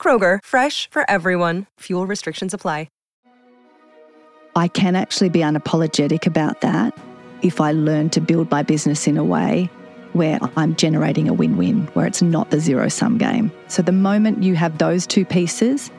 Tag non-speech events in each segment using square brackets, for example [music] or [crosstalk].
Kroger, fresh for everyone. Fuel restrictions apply. I can actually be unapologetic about that if I learn to build my business in a way where I'm generating a win win, where it's not the zero sum game. So the moment you have those two pieces,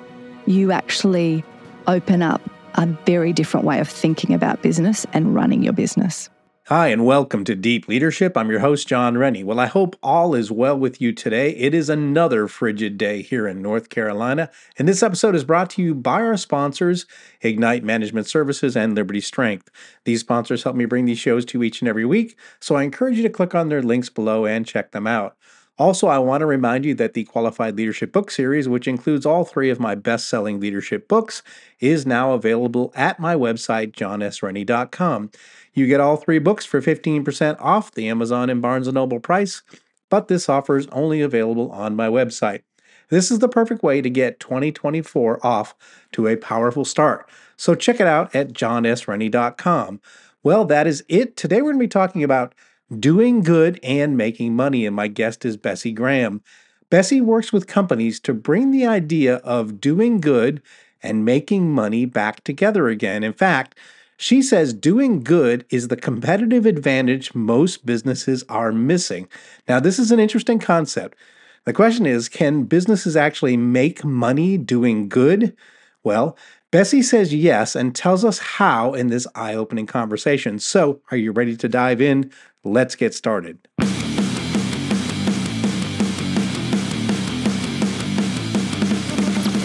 you actually open up a very different way of thinking about business and running your business. Hi, and welcome to Deep Leadership. I'm your host, Jon Rennie. Well, I hope all is well with you today. It is another frigid day here in North Carolina, and this episode is brought to you by our sponsors, Ignite Management Services and Liberty Strength. These sponsors help me bring these shows to you each and every week, so I encourage you to click on their links below and check them out. Also, I want to remind you that the Qualified Leadership Book Series, which includes all three of my best selling leadership books, is now available at my website, johnsrennie.com. You get all three books for 15% off the Amazon and Barnes & Noble price, but this offer is only available on my website. This is the perfect way to get 2024 off to a powerful start. So check it out at johnsrennie.com. Well, that is it. Today we're going to be talking about doing good and making money, and my guest is Bessi Graham. Bessi works with companies to bring the idea of doing good and making money back together again. In fact, she says doing good is the competitive advantage most businesses are missing. Now, this is an interesting concept. The question is can businesses actually make money doing good? Well, Bessi says yes and tells us how in this eye opening conversation. So, are you ready to dive in? Let's get started.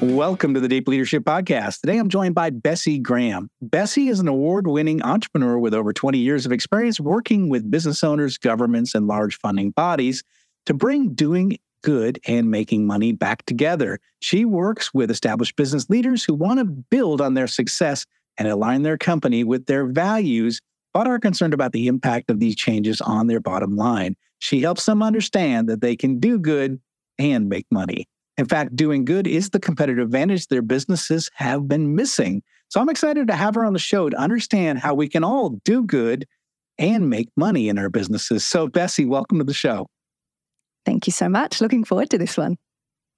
Welcome to the Deep Leadership Podcast. Today I'm joined by Bessi Graham. Bessi is an award winning entrepreneur with over 20 years of experience working with business owners, governments, and large funding bodies to bring doing good and making money back together. She works with established business leaders who want to build on their success and align their company with their values, but are concerned about the impact of these changes on their bottom line. She helps them understand that they can do good and make money. In fact, doing good is the competitive advantage their businesses have been missing. So I'm excited to have her on the show to understand how we can all do good and make money in our businesses. So, Bessi, welcome to the show. Thank you so much. Looking forward to this one.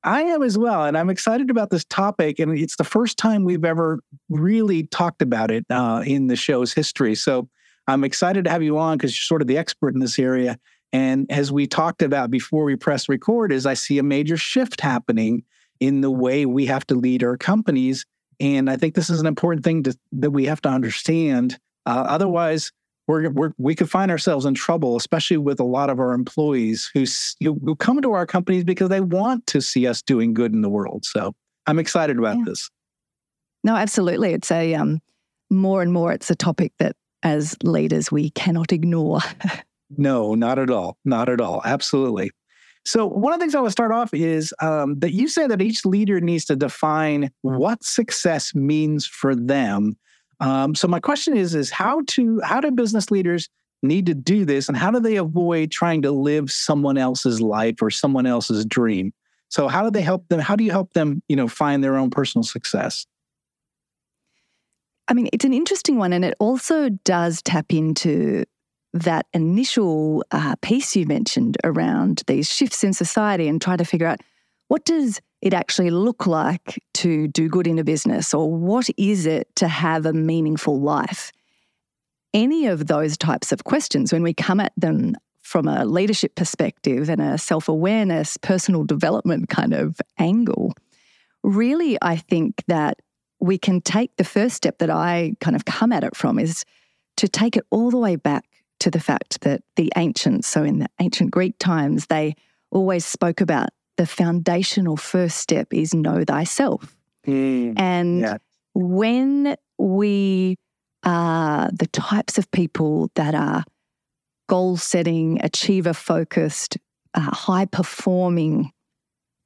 I am as well. And I'm excited about this topic. And it's the first time we've ever really talked about it uh, in the show's history. So I'm excited to have you on because you're sort of the expert in this area. And as we talked about before we press record, is I see a major shift happening in the way we have to lead our companies. And I think this is an important thing to, that we have to understand. Uh, otherwise, we're, we're, we could find ourselves in trouble, especially with a lot of our employees who, who come to our companies because they want to see us doing good in the world. So I'm excited about yeah. this. No, absolutely. It's a um, more and more, it's a topic that as leaders we cannot ignore. [laughs] No, not at all. Not at all. Absolutely. So, one of the things I want to start off is um, that you say that each leader needs to define what success means for them. Um, so, my question is: is how to how do business leaders need to do this, and how do they avoid trying to live someone else's life or someone else's dream? So, how do they help them? How do you help them, you know, find their own personal success? I mean, it's an interesting one, and it also does tap into that initial uh, piece you mentioned around these shifts in society and try to figure out what does it actually look like to do good in a business or what is it to have a meaningful life? Any of those types of questions when we come at them from a leadership perspective and a self awareness, personal development kind of angle, really, I think that we can take the first step that I kind of come at it from is to take it all the way back to the fact that the ancients, so in the ancient Greek times, they always spoke about the foundational first step is know thyself. Mm, and yeah. when we are the types of people that are goal setting, achiever focused, uh, high performing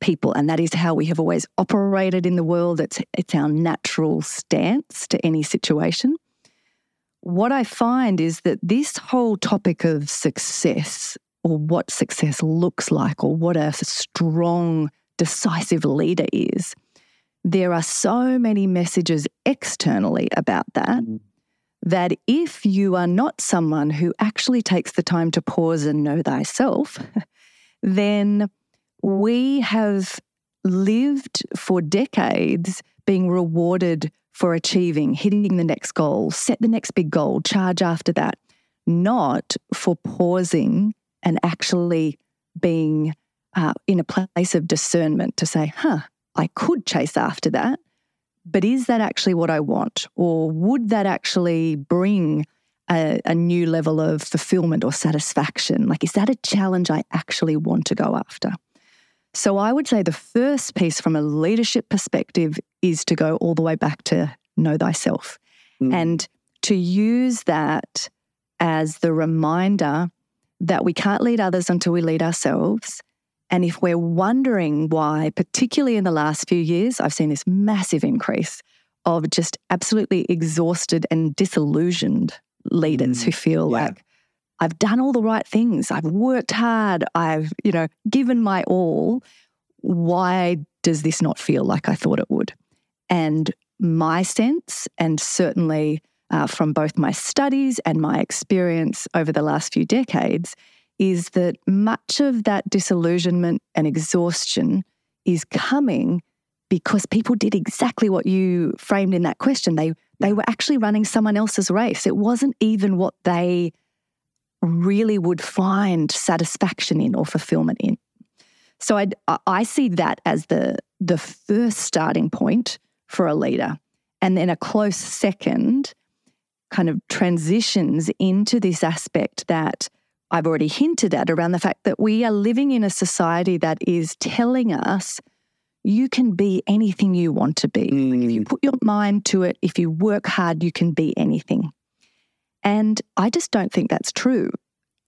people. And that is how we have always operated in the world. It's, it's our natural stance to any situation. What I find is that this whole topic of success or what success looks like or what a strong, decisive leader is, there are so many messages externally about that. Mm that if you are not someone who actually takes the time to pause and know thyself, [laughs] then we have lived for decades being rewarded for achieving, hitting the next goal, set the next big goal, charge after that, not for pausing and actually being uh, in a place of discernment to say, huh, I could chase after that, but is that actually what I want? Or would that actually bring a, a, new level of fulfillment or satisfaction? Like, is that a challenge I actually want to go after? So, I would say the first piece from a leadership perspective is to go all the way back to know thyself mm. and to use that as the reminder that we can't lead others until we lead ourselves and if we're wondering why, particularly in the last few years, I've seen this massive increase of just absolutely exhausted and disillusioned leaders mm, who feel yeah. like, I've done all the right things. I've worked hard. I've, you know, given my all. Why does this not feel like I thought it would? And my sense, and certainly uh, from both my studies and my experience over the last few decades, is that much of that disillusionment and exhaustion is coming because people did exactly what you framed in that question. They they were actually running someone else's race. It wasn't even what they really would find satisfaction in or fulfillment in. So I I see that as the the first starting point for a leader, and then a close second kind of transitions into this aspect that I've already hinted at around the fact that we are living in a society that is telling us you can be anything you want to be. Mm. If you mm. put your mind to it, if you work hard, you can be anything. And I just don't think that's true.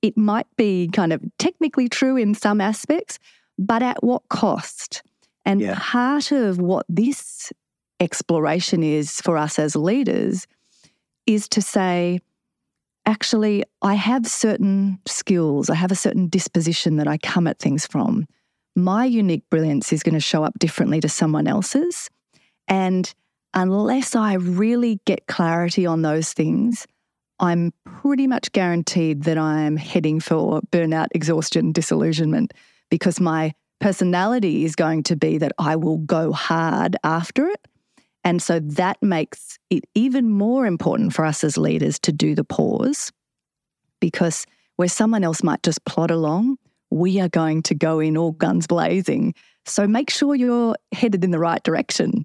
It might be kind of technically true in some aspects, but at what cost? And yeah. part of what this exploration is for us as leaders is to say, actually, I have certain skills, I have a certain disposition that I come at things from. My unique brilliance is going to show up differently to someone else's. And unless I really get clarity on those things, I'm pretty much guaranteed that I'm heading for burnout, exhaustion, disillusionment, because my personality is going to be that I will go hard after it. And so that makes it even more important for us as leaders to do the pause because where someone else might just plod along, we are going to go in all guns blazing. So make sure you're headed in the right direction.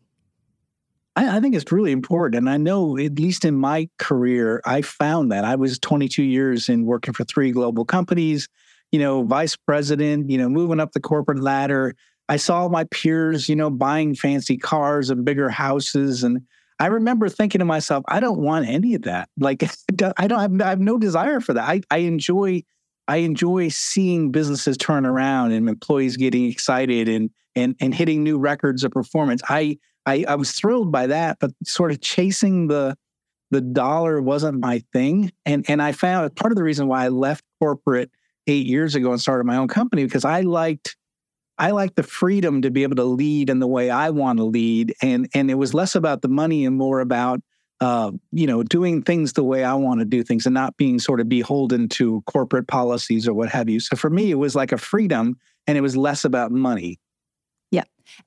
I, I, think it's really important. And I know, at least in my career, I found that I was 22 years in working for three global companies, you know, vice president, you know, moving up the corporate ladder. I saw my peers, you know, buying fancy cars and bigger houses. And I remember thinking to myself, I don't want any of that. Like, [laughs] I don't have, I have no desire for that. I, I enjoy, I enjoy seeing businesses turn around and employees getting excited and, and, and hitting new records of performance. I, I, I was thrilled by that, but sort of chasing the, the dollar wasn't my thing. And, and I found part of the reason why I left corporate eight years ago and started my own company because I liked I like the freedom to be able to lead in the way I want to lead, and and it was less about the money and more about uh, you know doing things the way I want to do things and not being sort of beholden to corporate policies or what have you. So for me, it was like a freedom, and it was less about money.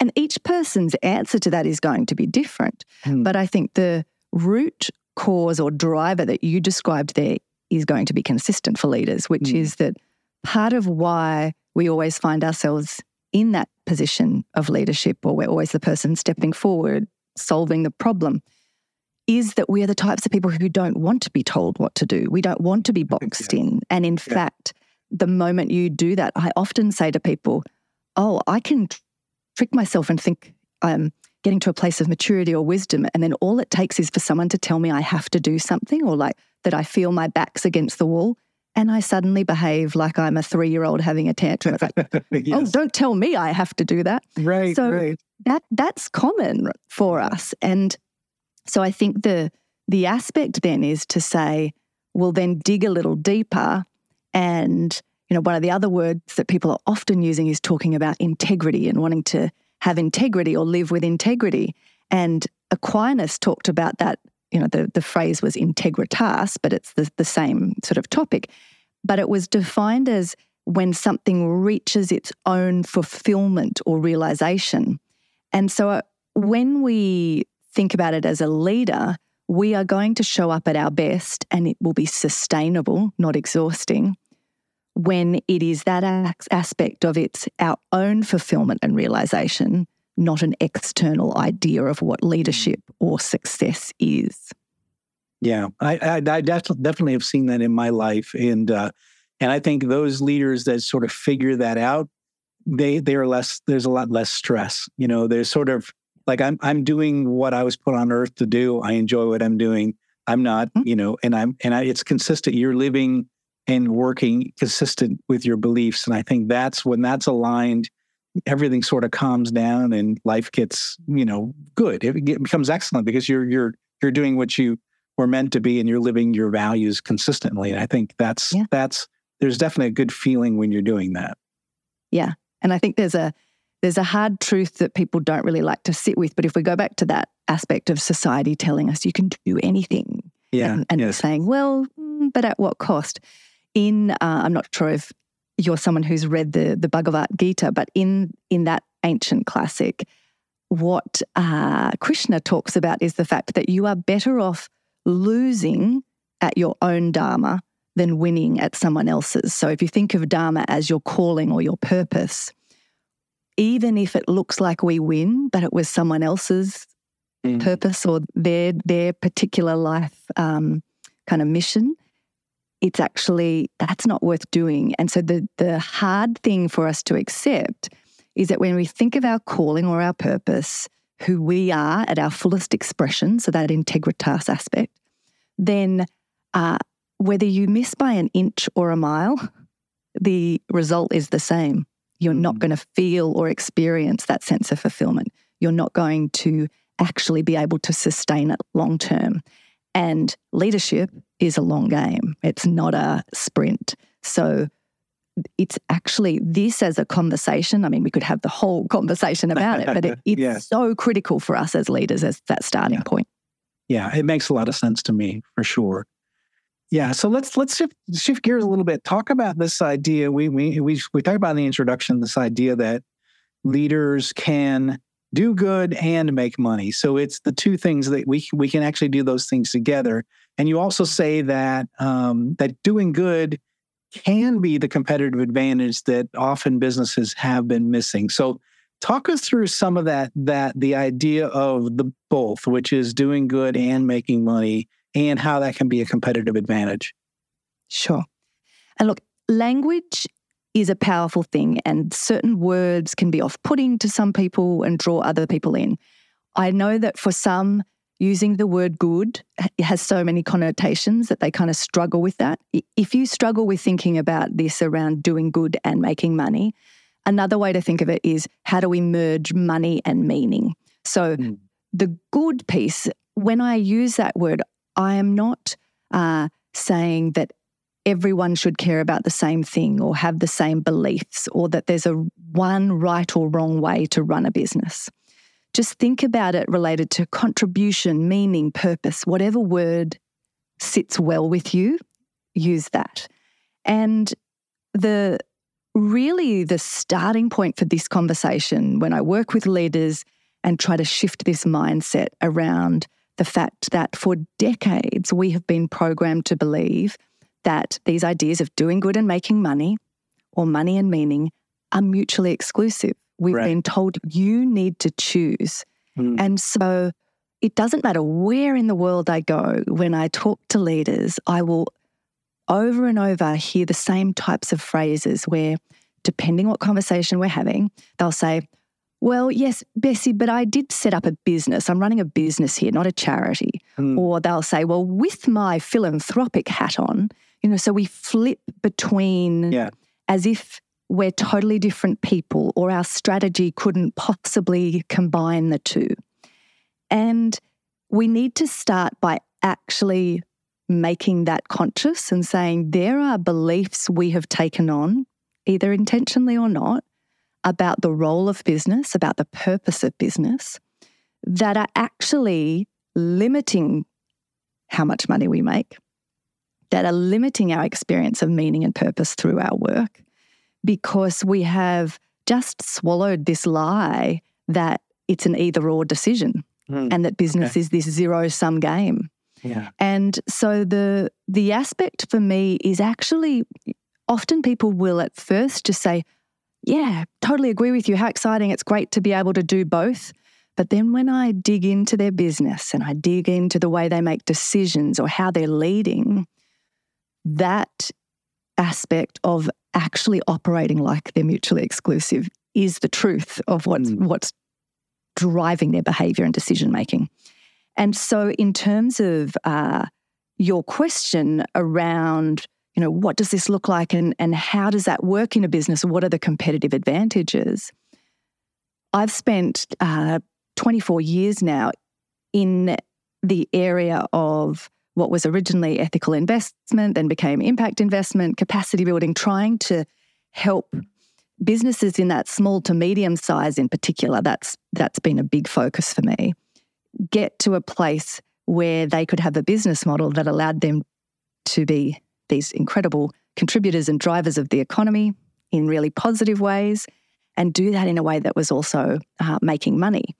And each person's answer to that is going to be different, hmm. but I think the root cause or driver that you described there is going to be consistent for leaders, which hmm. is that part of why we always find ourselves in that position of leadership, or we're always the person stepping forward, solving the problem, is that we are the types of people who don't want to be told what to do. We don't want to be boxed yeah. in. And in yeah. fact, the moment you do that, I often say to people, Oh, I can trick myself and think I'm getting to a place of maturity or wisdom. And then all it takes is for someone to tell me I have to do something or like that I feel my back's against the wall. And I suddenly behave like I'm a three year old having a tantrum. Like, oh, [laughs] yes. Oh, don't tell me I have to do that. Right. So right. that that's common for us. And so I think the the aspect then is to say, well, then dig a little deeper. And, you know, one of the other words that people are often using is talking about integrity and wanting to have integrity or live with integrity. And Aquinas talked about that. You know, the, the phrase was integritas, but it's the, the same sort of topic. But it was defined as when something reaches its own fulfillment or realization. And so uh, when we think about it as a leader, we are going to show up at our best and it will be sustainable, not exhausting, when it is that aspect of it's our own fulfillment and realization, not an external idea of what leadership or success is. Yeah, I, I, I definitely have seen that in my life, and uh, and I think those leaders that sort of figure that out, they they are less. There's a lot less stress. You know, there's sort of like I'm I'm doing what I was put on earth to do. I enjoy what I'm doing. I'm not, mm-hmm. you know, and I'm and I, it's consistent. You're living and working consistent with your beliefs, and I think that's when that's aligned. Everything sort of calms down, and life gets, you know, good. It, it becomes excellent because you're you're you're doing what you were meant to be, and you're living your values consistently. And I think that's yeah. that's there's definitely a good feeling when you're doing that. Yeah, and I think there's a there's a hard truth that people don't really like to sit with. But if we go back to that aspect of society telling us you can do anything, yeah, and, and yes. saying, well, mm, but at what cost? In uh, I'm not sure if you're someone who's read the the Bhagavad Gita, but in in that ancient classic, what uh, Krishna talks about is the fact that you are better off losing at your own dharma than winning at someone else's. So if you think of dharma as your calling or your purpose, even if it looks like we win, but it was someone else's mm. purpose or their their particular life um, kind of mission, it's actually that's not worth doing. And so the the hard thing for us to accept is that when we think of our calling or our purpose, who we are at our fullest expression, so that integritas aspect, then uh, whether you miss by an inch or a mile, the result is the same. You're not mm. going to feel or experience that sense of fulfillment. You're not going to actually be able to sustain it long term. And leadership is a long game, it's not a sprint. So it's actually this as a conversation. I mean, we could have the whole [laughs] conversation about it, but it, [laughs] it's yeah. so critical for us as leaders as that starting yeah. point. Yeah, it makes a lot of sense to me for sure. Yeah, so let's let's shift, shift gears a little bit. Talk about this idea. We we we we talked about in the introduction this idea that leaders can do good and make money. So it's the two things that we we can actually do those things together. And you also say that um, that doing good can be the competitive advantage that often businesses have been missing. So talk us through some of that that the idea of the both, which is doing good and making money and how that can be a competitive advantage. Sure. And look, language is a powerful thing, and certain words can be off putting to some people and draw other people in. I know that for some, using the word good has so many connotations that they kind of struggle with that. If you struggle with thinking about this around doing good and making money, another way to think of it is how do we merge money and meaning? So, mm. the good piece, when I use that word, I am not uh, saying that everyone should care about the same thing or have the same beliefs or that there's a one right or wrong way to run a business. Just think about it related to contribution, meaning, purpose, whatever word sits well with you, use that. And the really the starting point for this conversation when I work with leaders and try to shift this mindset around the fact that for decades we have been programmed to believe that these ideas of doing good and making money or money and meaning are mutually exclusive. We've right. been told you need to choose. Mm. And so it doesn't matter where in the world I go, when I talk to leaders, I will over and over hear the same types of phrases where, depending what conversation we're having, they'll say, well, yes, Bessi, but I did set up a business. I'm running a business here, not a charity. Mm. Or they'll say, well, with my philanthropic hat on, you know, so we flip between yeah. as if we're totally different people or our strategy couldn't possibly combine the two. And we need to start by actually making that conscious and saying there are beliefs we have taken on, either intentionally or not, about the role of business, about the purpose of business, that are actually limiting how much money we make, that are limiting our experience of meaning and purpose through our work, because we have just swallowed this lie that it's an either or decision mm. and that business okay. is this zero sum game. Yeah. And so the the aspect for me is actually often people will at first just say, yeah, totally agree with you. How exciting. It's great to be able to do both. But then when I dig into their business and I dig into the way they make decisions or how they're leading, that aspect of actually operating like they're mutually exclusive is the truth of what's, mm. what's driving their behavior and decision making. And so, in terms of uh, your question around you know, what does this look like and, and how does that work in a business? What are the competitive advantages? I've spent uh, 24 years now in the area of what was originally ethical investment, then became impact investment, capacity building, trying to help businesses in that small to medium size in particular. That's that's been a big focus for me. Get to a place where they could have a business model that allowed them to be these incredible contributors and drivers of the economy in really positive ways and do that in a way that was also uh, making money.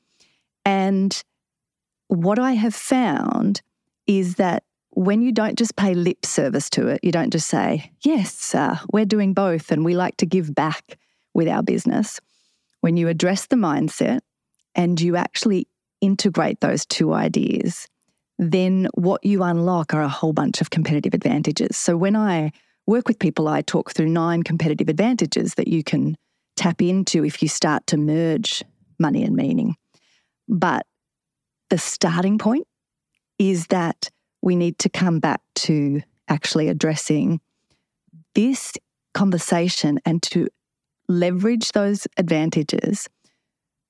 And what I have found is that when you don't just pay lip service to it, you don't just say, yes, uh, we're doing both and we like to give back with our business. When you address the mindset and you actually integrate those two ideas, then what you unlock are a whole bunch of competitive advantages. So when I work with people, I talk through nine competitive advantages that you can tap into if you start to merge money and meaning. But the starting point is that we need to come back to actually addressing this conversation and to leverage those advantages.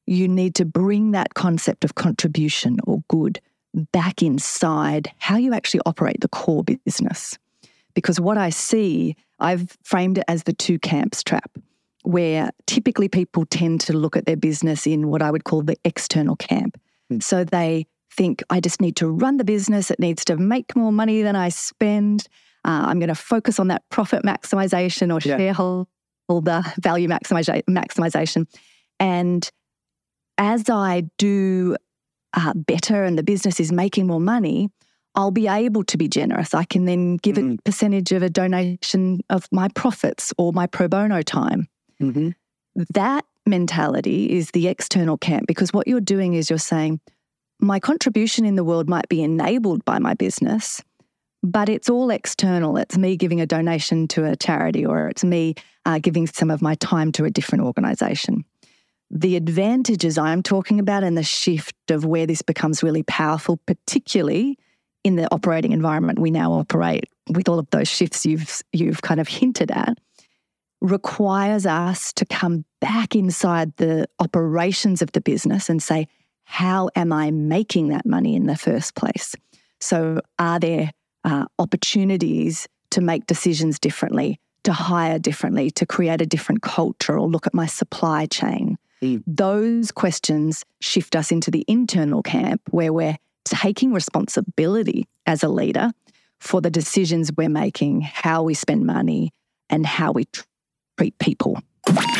You need to bring that concept of contribution or good back inside how you actually operate the core business. Because what I see, I've framed it as the two camps trap, where typically people tend to look at their business in what I would call the external camp. Mm. So they think, I just need to run the business, it needs to make more money than I spend. Uh, I'm going to focus on that profit maximization or yeah. shareholder value maximization. And as I do uh, better and the business is making more money, I'll be able to be generous. I can then give mm-hmm. a percentage of a donation of my profits or my pro bono time. Mm-hmm. That mentality is the external camp because what you're doing is you're saying, my contribution in the world might be enabled by my business, but it's all external. It's me giving a donation to a charity or it's me uh, giving some of my time to a different organization the advantages I'm talking about and the shift of where this becomes really powerful, particularly in the operating environment we now operate with all of those shifts you've you've kind of hinted at requires us to come back inside the operations of the business and say how am I making that money in the first place? So, are there uh, opportunities to make decisions differently, to hire differently, to create a different culture, or look at my supply chain? Mm. Those questions shift us into the internal camp where we're taking responsibility as a leader for the decisions we're making, how we spend money, and how we treat people.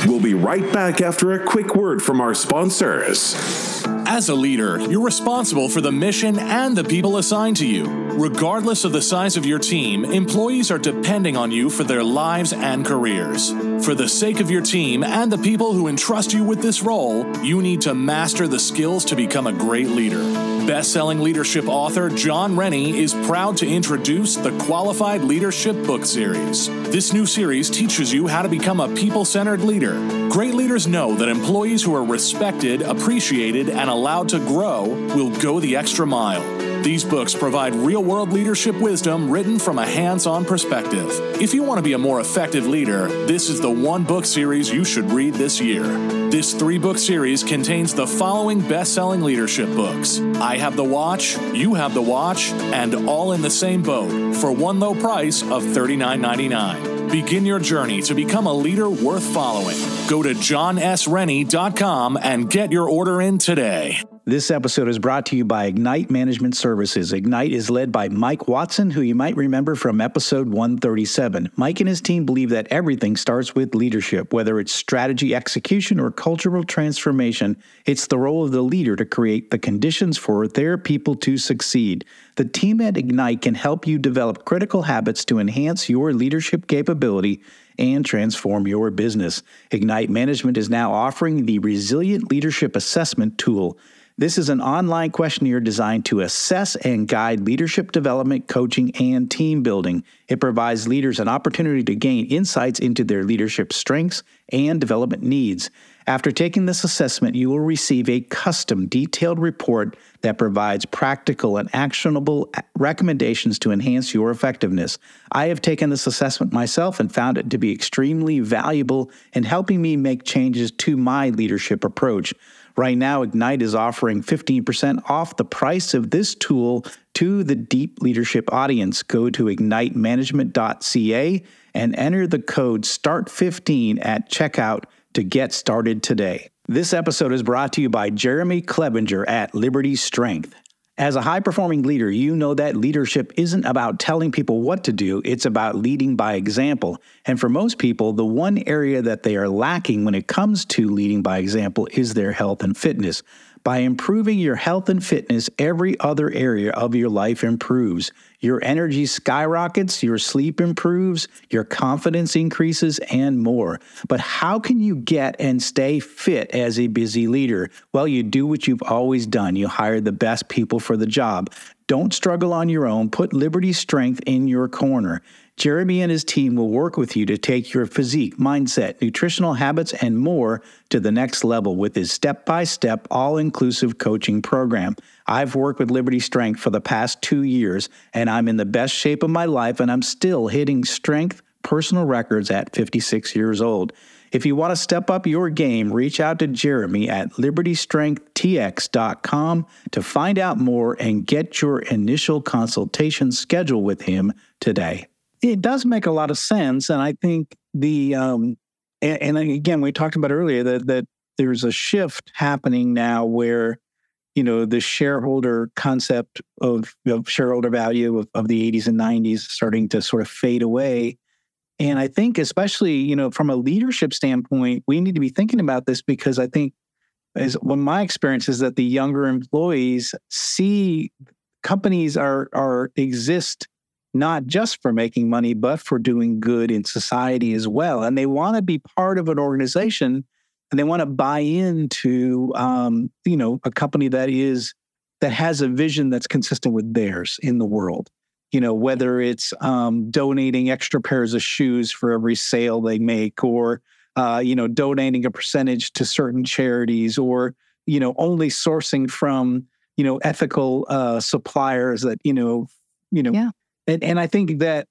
We'll be right back after a quick word from our sponsors. As a leader, you're responsible for the mission and the people assigned to you. Regardless of the size of your team, employees are depending on you for their lives and careers. For the sake of your team and the people who entrust you with this role, you need to master the skills to become a great leader. Best selling leadership author Jon Rennie is proud to introduce the Qualified Leadership Book Series. This new series teaches you how to become a people centered leader. Great leaders know that employees who are respected, appreciated, and allowed to grow will go the extra mile. These books provide real world leadership wisdom written from a hands on perspective. If you want to be a more effective leader, this is the one book series you should read this year. This three book series contains the following best selling leadership books I Have the Watch, You Have the Watch, and All in the Same Boat for one low price of $39.99. Begin your journey to become a leader worth following. Go to johnsrenny.com and get your order in today. This episode is brought to you by Ignite Management Services. Ignite is led by Mike Watson, who you might remember from episode 137. Mike and his team believe that everything starts with leadership, whether it's strategy execution or cultural transformation. It's the role of the leader to create the conditions for their people to succeed. The team at Ignite can help you develop critical habits to enhance your leadership capability and transform your business. Ignite Management is now offering the Resilient Leadership Assessment Tool. This is an online questionnaire designed to assess and guide leadership development, coaching, and team building. It provides leaders an opportunity to gain insights into their leadership strengths and development needs. After taking this assessment, you will receive a custom, detailed report that provides practical and actionable recommendations to enhance your effectiveness. I have taken this assessment myself and found it to be extremely valuable in helping me make changes to my leadership approach. Right now, Ignite is offering 15% off the price of this tool to the deep leadership audience. Go to ignitemanagement.ca and enter the code START15 at checkout to get started today. This episode is brought to you by Jeremy Klebinger at Liberty Strength. As a high performing leader, you know that leadership isn't about telling people what to do, it's about leading by example. And for most people, the one area that they are lacking when it comes to leading by example is their health and fitness. By improving your health and fitness, every other area of your life improves. Your energy skyrockets, your sleep improves, your confidence increases, and more. But how can you get and stay fit as a busy leader? Well, you do what you've always done you hire the best people for the job. Don't struggle on your own. Put Liberty Strength in your corner. Jeremy and his team will work with you to take your physique, mindset, nutritional habits, and more to the next level with his step by step, all inclusive coaching program. I've worked with Liberty Strength for the past two years, and I'm in the best shape of my life, and I'm still hitting strength personal records at 56 years old. If you want to step up your game, reach out to Jeremy at libertystrengthtx.com to find out more and get your initial consultation scheduled with him today it does make a lot of sense, and I think the um, and, and again we talked about earlier that that there's a shift happening now where you know the shareholder concept of, of shareholder value of, of the 80s and 90s starting to sort of fade away. And i think especially you know from a leadership standpoint we need to be thinking about this because i think as when my experience is that the younger employees see companies are are exist not just for making money, but for doing good in society as well. And they want to be part of an organization and they want to buy into, um, you know, a company that is, that has a vision that's consistent with theirs in the world. You know, whether it's um, donating extra pairs of shoes for every sale they make or, uh, you know, donating a percentage to certain charities or, you know, only sourcing from, you know, ethical uh, suppliers that, you know, you know, yeah and, and I think that,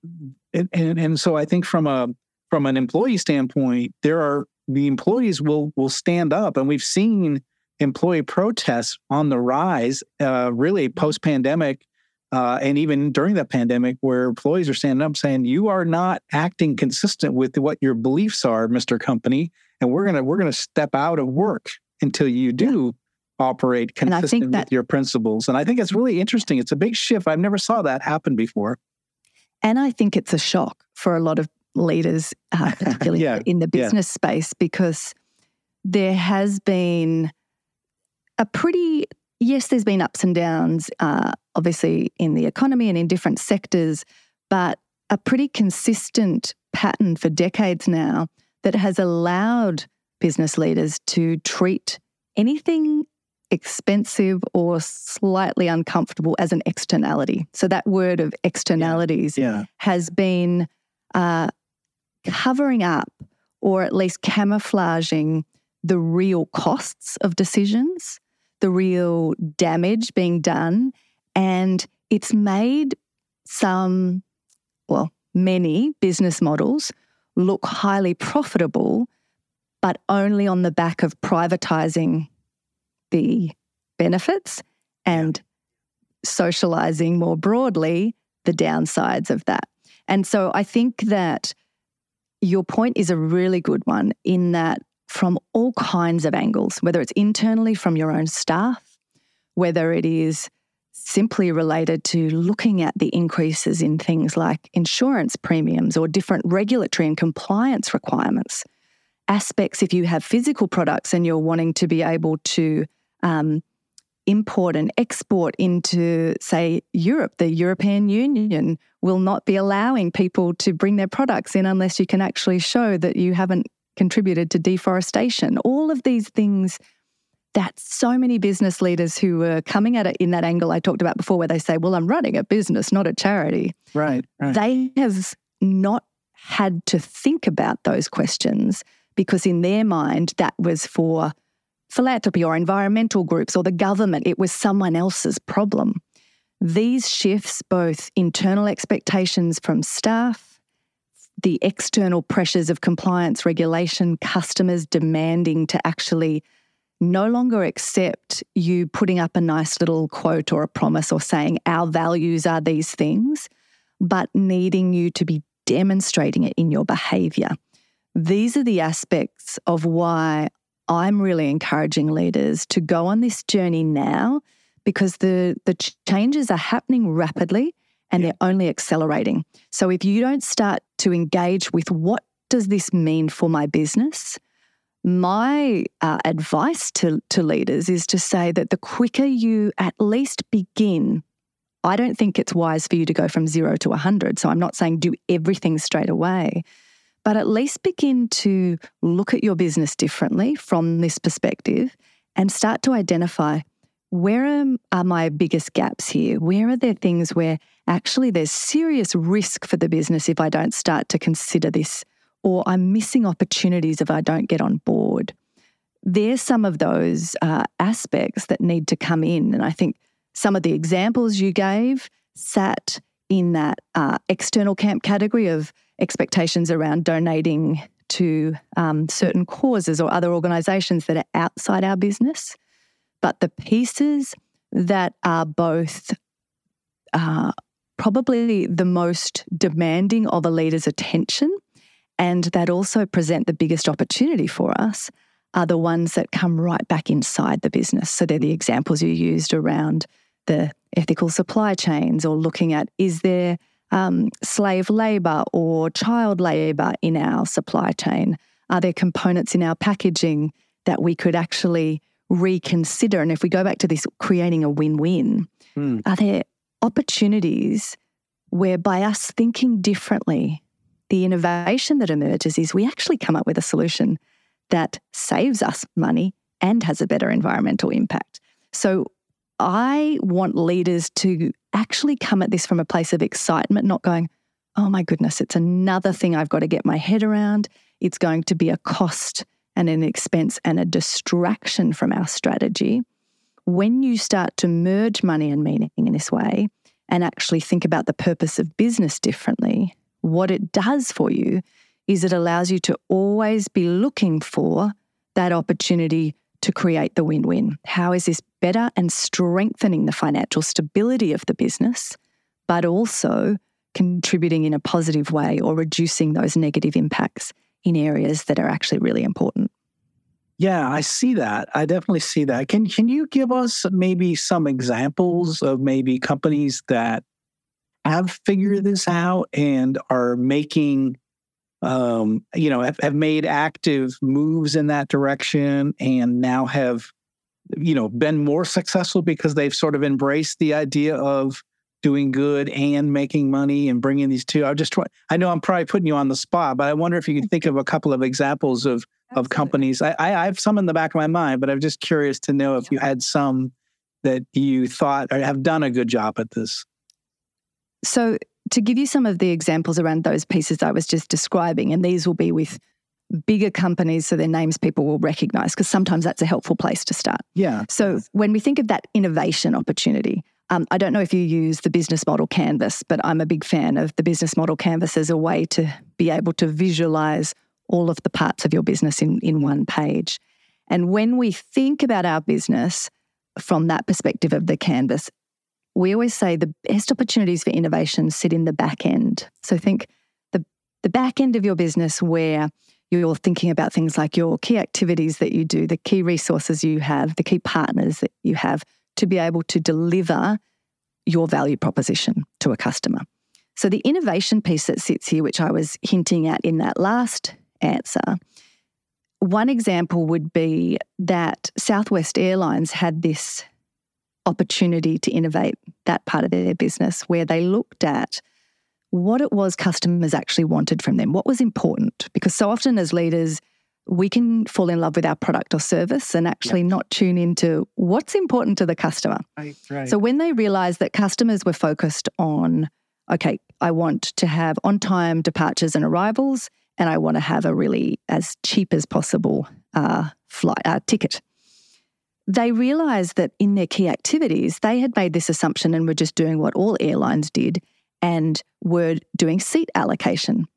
and, and so I think from a from an employee standpoint, there are the employees will will stand up, and we've seen employee protests on the rise, uh, really post pandemic. Uh, and even during the pandemic, where employees are standing up saying, "You are not acting consistent with what your beliefs are, Mister Company, and we're gonna we're gonna step out of work until you do operate consistent that, with your principles. And I think it's really interesting. It's a big shift. I've never saw that happen before. And I think it's a shock for a lot of leaders, uh, [laughs] particularly yeah, in the business yeah. space, because there has been a pretty, yes, there's been ups and downs, uh, obviously, in the economy and in different sectors, but a pretty consistent pattern for decades now that has allowed business leaders to treat anything expensive or slightly uncomfortable as an externality. So that word of externalities Yeah. has been uh, covering up or at least camouflaging the real costs of decisions, the real damage being done. And it's made some, well, many business models look highly profitable, but only on the back of privatizing the benefits and socializing more broadly the downsides of that. And so I think that your point is a really good one in that from all kinds of angles, whether it's internally from your own staff, whether it is simply related to looking at the increases in things like insurance premiums or different regulatory and compliance requirements. Aspects, if you have physical products and you're wanting to be able to um, import and export into, say, Europe, the European Union will not be allowing people to bring their products in unless you can actually show that you haven't contributed to deforestation. All of these things that so many business leaders who are coming at it in that angle I talked about before, where they say, Well, I'm running a business, not a charity. Right. right. They have not had to think about those questions because, in their mind, that was for philanthropy or environmental groups or the government. It was someone else's problem. These shifts, both internal expectations from staff, the external pressures of compliance regulation, customers demanding to actually no longer accept you putting up a nice little quote or a promise or saying our values are these things, but needing you to be demonstrating it in your behavior. These are the aspects of why I'm really encouraging leaders to go on this journey now because the, the changes are happening rapidly and they're only accelerating. So if you don't start to engage with what does this mean for my business, my uh, advice to, to leaders is to say that the quicker you at least begin, I don't think it's wise for you to go from zero to 100. So I'm not saying do everything straight away, but at least begin to look at your business differently from this perspective and start to identify where am, are my biggest gaps here? Where are there things where actually there's serious risk for the business if I don't start to consider this or I'm missing opportunities if I don't get on board. There's some of those uh, aspects that need to come in. And I think some of the examples you gave sat in that uh, external camp category of expectations around donating to um, certain causes or other organizations that are outside our business. But the pieces that are both uh, probably the most demanding of a leader's attention and that also present the biggest opportunity for us are the ones that come right back inside the business. So they're the examples you used around the ethical supply chains or looking at is there um, slave labor or child labor in our supply chain? Are there components in our packaging that we could actually reconsider? And if we go back to this creating a win win, Mm. are there opportunities where by us thinking differently, the innovation that emerges is we actually come up with a solution that saves us money and has a better environmental impact. So I want leaders to actually come at this from a place of excitement, not going, oh my goodness, it's another thing I've got to get my head around. It's going to be a cost and an expense and a distraction from our strategy. When you start to merge money and meaning in this way and actually think about the purpose of business differently, what it does for you is it allows you to always be looking for that opportunity to create the win win. How is this better and strengthening the financial stability of the business, but also contributing in a positive way or reducing those negative impacts in areas that are actually really important? Yeah, I see that. I definitely see that. Can can you give us maybe some examples of maybe companies that have figured this out and are making um, you know, have, have made active moves in that direction and now have, you know, been more successful because they've sort of embraced the idea of doing good and making money and bringing these two? I just try, I know I'm probably putting you on the spot, but I wonder if you could think of a couple of examples of of companies. I, I have some in the back of my mind, but I'm just curious to know if you had some that you thought or have done a good job at this. So, to give you some of the examples around those pieces I was just describing, and these will be with bigger companies so their names people will recognize, because sometimes that's a helpful place to start. Yeah. So, when we think of that innovation opportunity, um, I don't know if you use the business model canvas, but I'm a big fan of the business model canvas as a way to be able to visualize all of the parts of your business in, in one page. And when we think about our business from that perspective of the canvas, we always say the best opportunities for innovation sit in the back end. So think the, the back end of your business where you're thinking about things like your key activities that you do, the key resources you have, the key partners that you have to be able to deliver your value proposition to a customer. So the innovation piece that sits here, which I was hinting at in that last answer, one example would be that Southwest Airlines had this opportunity to innovate that part of their business where they looked at what it was customers actually wanted from them, what was important. Because so often as leaders, we can fall in love with our product or service and actually not tune into what's important to the customer. Right, right. So when they realized that customers were focused on, okay, I want to have on time departures and arrivals, and I want to have a really as cheap as possible uh, flight uh, ticket they realized that in their key activities, they had made this assumption and were just doing what all airlines did and were doing seat allocation.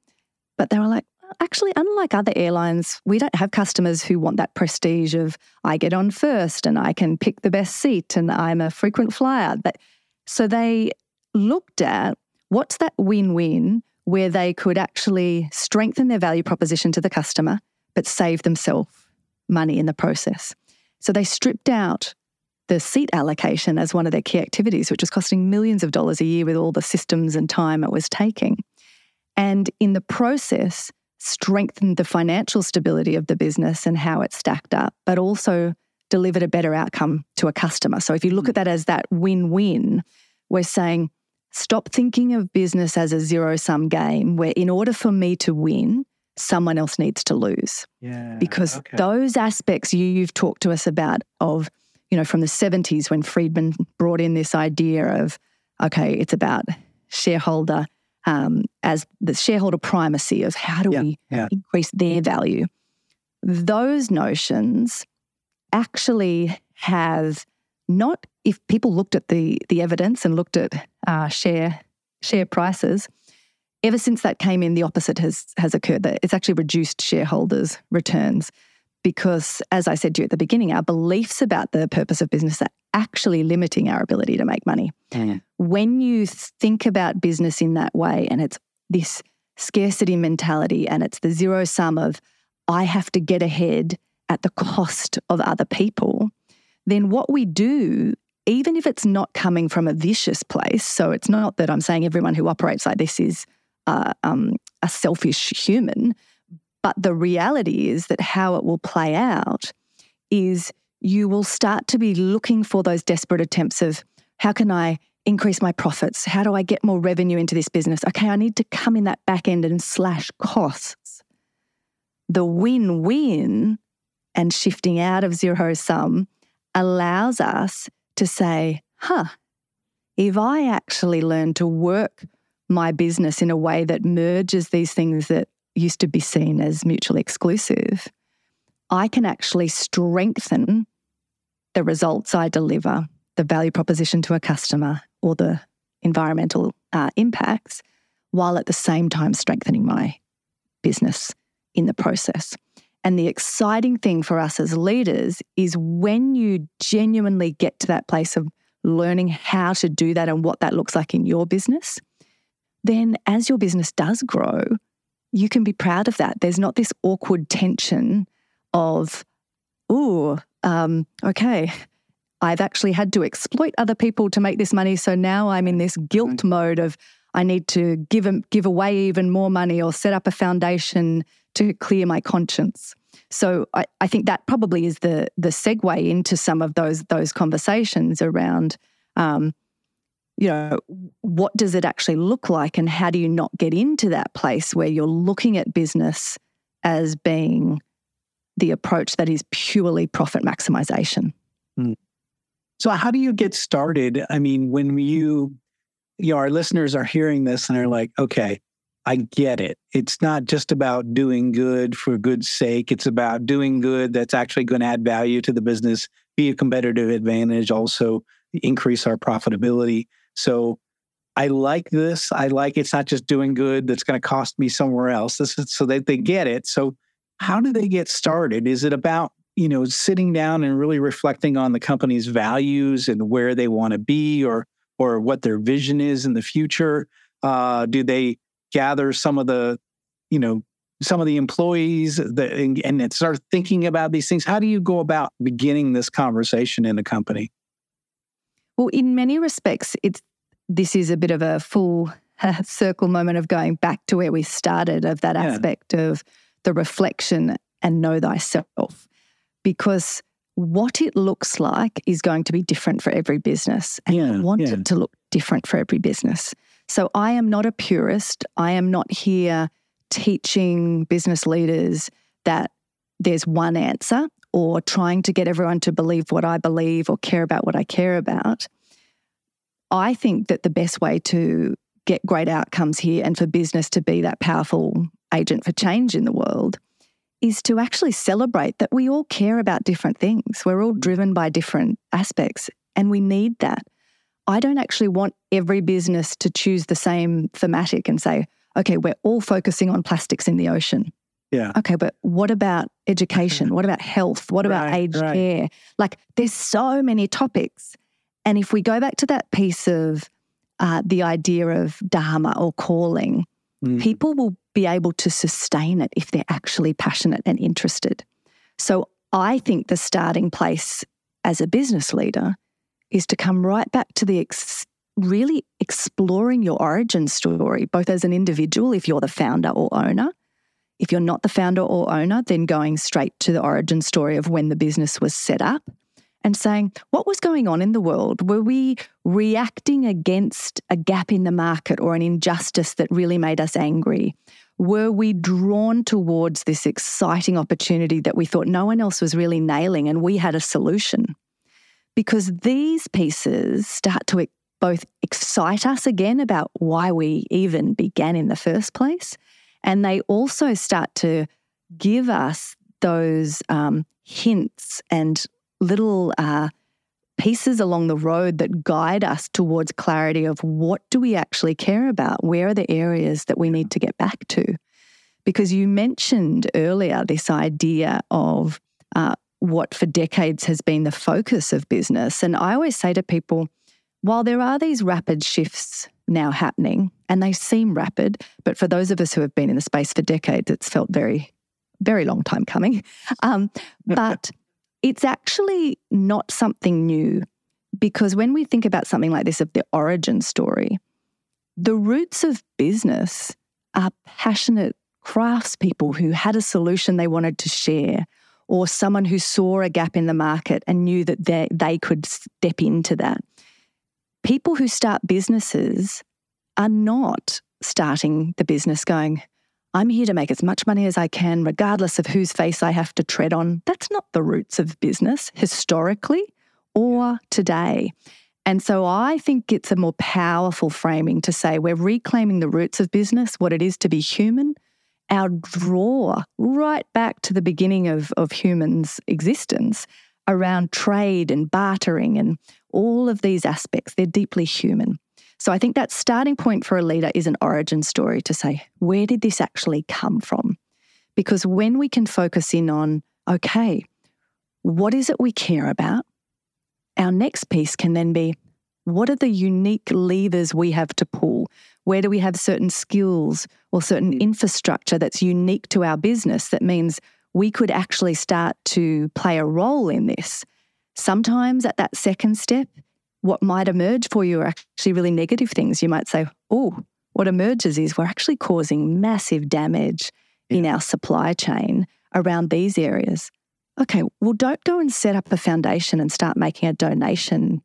But they were like, actually, unlike other airlines, we don't have customers who want that prestige of I get on first and I can pick the best seat and I'm a frequent flyer. But, so they looked at what's that win win where they could actually strengthen their value proposition to the customer, but save themselves money in the process. So they stripped out the seat allocation as one of their key activities, which was costing millions of dollars a year with all the systems and time it was taking. And in the process, strengthened the financial stability of the business and how it stacked up, but also delivered a better outcome to a customer. So if you look at hmm. that as that win win, we're saying stop thinking of business as a zero sum game where in order for me to win, someone else needs to lose. Yeah. Because okay. those aspects you, you've talked to us about of, you know, from the 70s when Friedman brought in this idea of, okay, it's about shareholder um, as the shareholder primacy of how do Yeah, we yeah. increase their value. Those notions actually have not if people looked at the the evidence and looked at uh, share share prices ever since that came in, the opposite has has occurred. That it's actually reduced shareholders' returns because, as I said to you at the beginning, our beliefs about the purpose of business are actually limiting our ability to make money. Mm. When you think about business in that way, and it's this scarcity mentality, and it's the zero sum of I have to get ahead at the cost of other people, then what we do even if it's not coming from a vicious place, so it's not that I'm saying everyone who operates like this is um, a selfish human. But the reality is that how it will play out is you will start to be looking for those desperate attempts of how can I increase my profits? How do I get more revenue into this business? Okay, I need to come in that back end and slash costs. The win win and shifting out of zero sum allows us to say, huh, if I actually learn to work my business in a way that merges these things that used to be seen as mutually exclusive, I can actually strengthen the results I deliver, the value proposition to a customer, or the environmental uh, impacts, while at the same time strengthening my business in the process. And the exciting thing for us as leaders is when you genuinely get to that place of learning how to do that and what that looks like in your business, then as your business does grow, you can be proud of that. There's not this awkward tension of, oh, um, okay, I've actually had to exploit other people to make this money. So now I'm in this guilt mode of I need to give, give away even more money or set up a foundation to clear my conscience. So I, I think that probably is the the segue into some of those those conversations around um, you know, what does it actually look like and how do you not get into that place where you're looking at business as being the approach that is purely profit maximization? Mm. So, how do you get started? I mean, when you, you know, our listeners are hearing this and they're like, okay, I get it. It's not just about doing good for good's sake. It's about doing good that's actually going to add value to the business, be a competitive advantage, also increase our profitability. So I like this. I like it's not just doing good that's going to cost me somewhere else. This is so that they get it. So how do they get started? Is it about, you know, sitting down and really reflecting on the company's values and where they want to be or or what their vision is in the future? Uh, do they gather some of the, you know, some of the employees that, and, and start thinking about these things? How do you go about beginning this conversation in a company? Well, in many respects, it's this is a bit of a full uh, circle moment of going back to where we started of that yeah. aspect of the reflection and know thyself. Because what it looks like is going to be different for every business. And yeah, I want yeah. it to look different for every business. So I am not a purist. I am not here teaching business leaders that there's one answer or trying to get everyone to believe what I believe or care about what I care about. I think that the best way to get great outcomes here and for business to be that powerful agent for change in the world is to actually celebrate that we all care about different things. We're all driven by different aspects, and we need that. I don't actually want every business to choose the same thematic and say, okay, we're all focusing on plastics in the ocean. Yeah. Okay, but what about education? Hmm. What about health? What about right, aged right. care? Like, there's so many topics. And if we go back to that piece of uh, the idea of dharma or calling, mm. people will be able to sustain it if they're actually passionate and interested. So I think the starting place as a business leader is to come right back to the ex- really exploring your origin story, both as an individual, if you're the founder or owner, if you're not the founder or owner, then going straight to the origin story of when the business was set up and saying, what was going on in the world? Were we reacting against a gap in the market or an injustice that really made us angry? Were we drawn towards this exciting opportunity that we thought no one else was really nailing and we had a solution? Because these pieces start to both excite us again about why we even began in the first place and they also start to give us those um, hints and little uh, pieces along the road that guide us towards clarity of what do we actually care about? Where are the areas that we need to get back to? Because you mentioned earlier this idea of uh, what for decades has been the focus of business. And I always say to people, while there are these rapid shifts now happening, and they seem rapid, but for those of us who have been in the space for decades, it's felt very, very long time coming. [laughs] Um, but it's actually not something new because when we think about something like this of the origin story, the roots of business are passionate craftspeople who had a solution they wanted to share, or someone who saw a gap in the market and knew that they, they could step into that. People who start businesses are not starting the business going, I'm here to make as much money as I can, regardless of whose face I have to tread on. That's not the roots of business historically or today. And so I think it's a more powerful framing to say we're reclaiming the roots of business, what it is to be human, our draw right back to the beginning of, of humans' existence around trade and bartering and all of these aspects. They're deeply human. So I think that starting point for a leader is an origin story to say, where did this actually come from? Because when we can focus in on, okay, what is it we care about? Our next piece can then be, what are the unique levers we have to pull? Where do we have certain skills or certain infrastructure that's unique to our business that means we could actually start to play a role in this? Sometimes at that second step, what might emerge for you are actually really negative things. You might say, oh, what emerges is we're actually causing massive damage yeah. in our supply chain around these areas. Okay, well, don't go and set up a foundation and start making a donation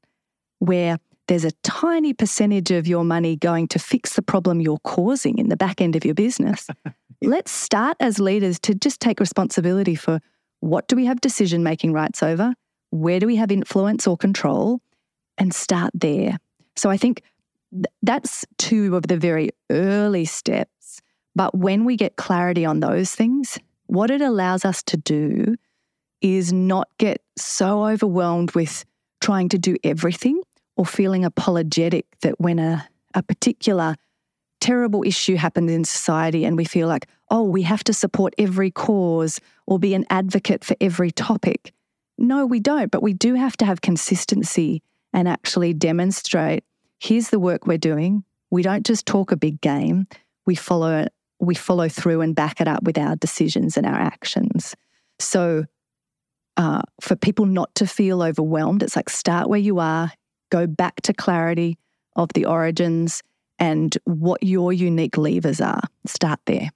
where there's a tiny percentage of your money going to fix the problem you're causing in the back end of your business. [laughs] Let's start as leaders to just take responsibility for what do we have decision making rights over? Where do we have influence or control? And start there. So I think th- that's two of the very early steps. But when we get clarity on those things, what it allows us to do is not get so overwhelmed with trying to do everything or feeling apologetic that when a, a particular terrible issue happens in society and we feel like, oh, we have to support every cause or be an advocate for every topic. No, we don't, but we do have to have consistency and actually demonstrate here's the work we're doing. We don't just talk a big game, we follow we follow through and back it up with our decisions and our actions. So uh, for people not to feel overwhelmed, it's like start where you are, go back to clarity of the origins and what your unique levers are. Start there.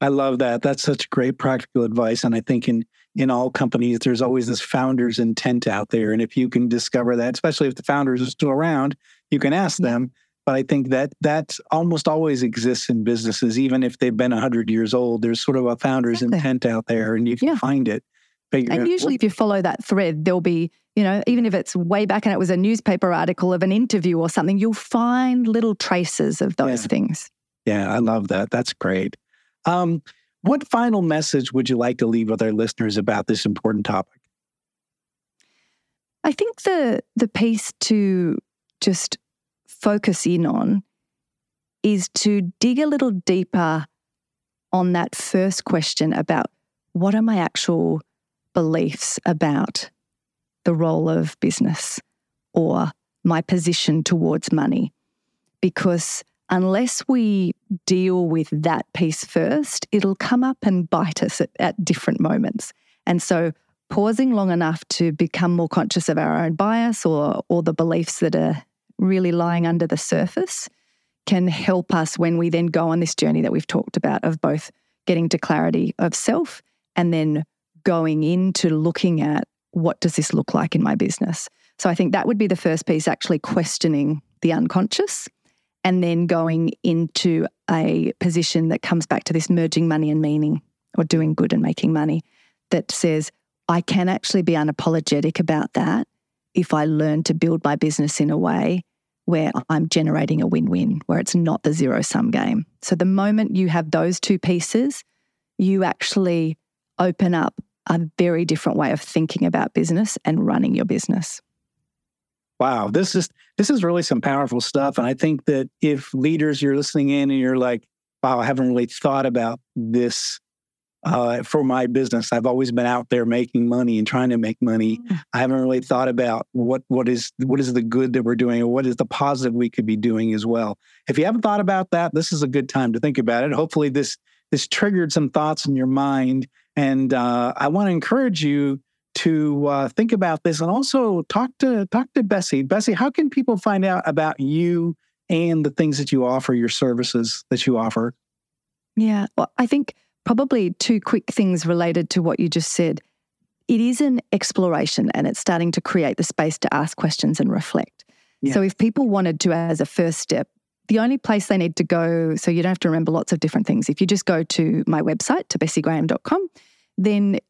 I love that. That's such great practical advice. And I think in in all companies, there's always this founder's intent out there. And if you can discover that, especially if the founders are still around, you can ask them. But I think that that almost always exists in businesses, even if they've been 100 years old. There's sort of a founder's exactly. intent out there, and you can yeah. find it. And usually, if you follow that thread, there'll be, you know, even if it's way back and it was a newspaper article of an interview or something, you'll find little traces of those yeah. things. Yeah, I love that. That's great. Um, what final message would you like to leave with our listeners about this important topic? I think the the piece to just focus in on is to dig a little deeper on that first question about what are my actual beliefs about the role of business or my position towards money. Because unless we deal with that piece first, it'll come up and bite us at, at, different moments. And so, pausing long enough to become more conscious of our own bias or, or the beliefs that are really lying under the surface can help us when we then go on this journey that we've talked about of both getting to clarity of self and then going into looking at what does this look like in my business. So I think that would be the first piece, actually questioning the unconscious and then going into a position that comes back to this merging money and meaning or doing good and making money that says, I can actually be unapologetic about that if I learn to build my business in a way where I'm generating a win win, where it's not the zero sum game. So the moment you have those two pieces, you actually open up a very different way of thinking about business and running your business. Wow, this is this is really some powerful stuff and I think that if leaders you're listening in and you're like, wow, I haven't really thought about this uh, for my business. I've always been out there making money and trying to make money. Mm. I haven't really thought about what what is what is the good that we're doing or what is the positive we could be doing as well. If you haven't thought about that, this is a good time to think about it. Hopefully, this this triggered some thoughts in your mind, and uh, I want to encourage you to uh, think about this and also talk to talk to Bessi. Bessi, how can people find out about you and the things that you offer, your services that you offer? Yeah, well, I think probably two quick things related to what you just said. It is an exploration and it's starting to create the space to ask questions and reflect. Yeah. So, if people wanted to, as a first step, the only place they need to go, so you don't have to remember lots of different things. If you just go to my website, to bessigraham.com, then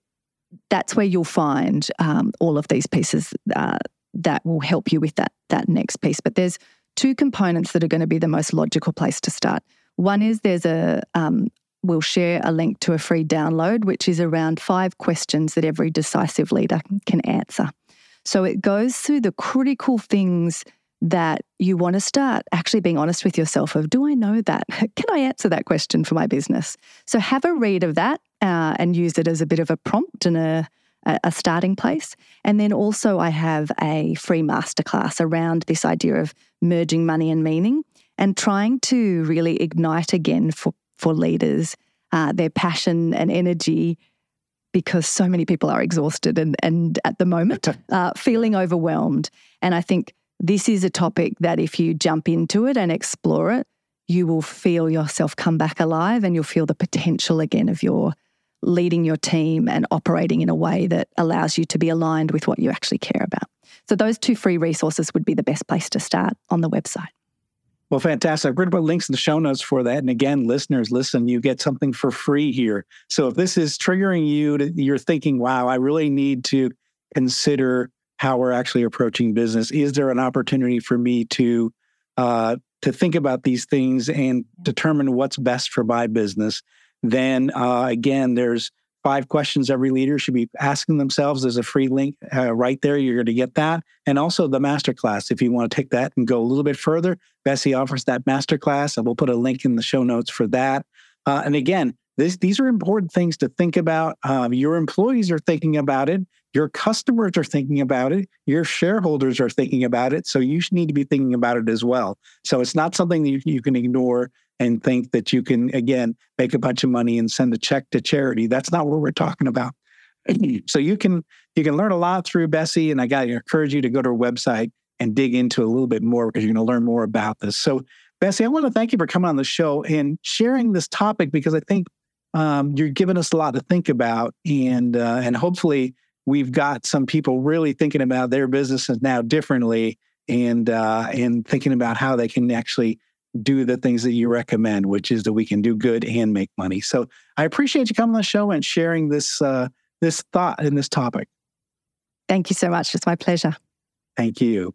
that's where you'll find um, all of these pieces uh, that will help you with that, that next piece. But there's two components that are going to be the most logical place to start. One is there's a, um, we'll share a link to a free download, which is around five questions that every decisive leader can answer. So it goes through the critical things that you want to start actually being honest with yourself of do i know that? [laughs] Can i answer that question for my business? So have a read of that uh, and use it as a bit of a prompt and a, a starting place. And then also i have a free masterclass around this idea of merging money and meaning and trying to really ignite again for for leaders, uh, their passion and energy, because so many people are exhausted and, and at the moment [laughs] uh, feeling overwhelmed. And I think this is a topic that if you jump into it and explore it, you will feel yourself come back alive and you'll feel the potential again of your leading your team and operating in a way that allows you to be aligned with what you actually care about. So those two free resources would be the best place to start on the website. Well, fantastic. We're going to put links in the show notes for that. And again, listeners, listen, you get something for free here. So if this is triggering you, to, you're thinking, wow, I really need to consider how we're actually approaching business. Is there an opportunity for me to uh, to think about these things and determine what's best for my business? Then uh, again, there's five questions every leader should be asking themselves. There's a free link uh, right there. You're going to get that. And also the masterclass. If you want to take that and go a little bit further, Bessi offers that masterclass, and we'll put a link in the show notes for that. Uh, and again, this, these are important things to think about. Um, your employees are thinking about it. Your customers are thinking about it. Your shareholders are thinking about it. So you need to be thinking about it as well. So it's not something that you, you can ignore and think that you can again make a bunch of money and send a check to charity. That's not what we're talking about. [clears throat] so you can you can learn a lot through Bessi, and I got to encourage you to go to her website and dig into a little bit more because you're going to learn more about this. So Bessi, I want to thank you for coming on the show and sharing this topic because I think um, you're giving us a lot to think about, and uh, and hopefully we've got some people really thinking about their businesses now differently and uh, and thinking about how they can actually do the things that you recommend, which is that we can do good and make money. So I appreciate you coming on the show and sharing this uh, this thought in this topic. Thank you so much. It's my pleasure. Thank you.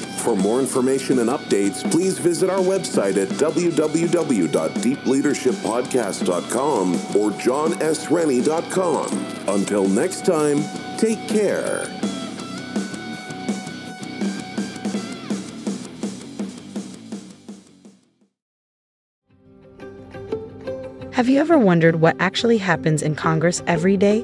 For more information and updates, please visit our website at www.deepleadershippodcast.com or johnsrennie.com. Until next time, take care. Have you ever wondered what actually happens in Congress every day?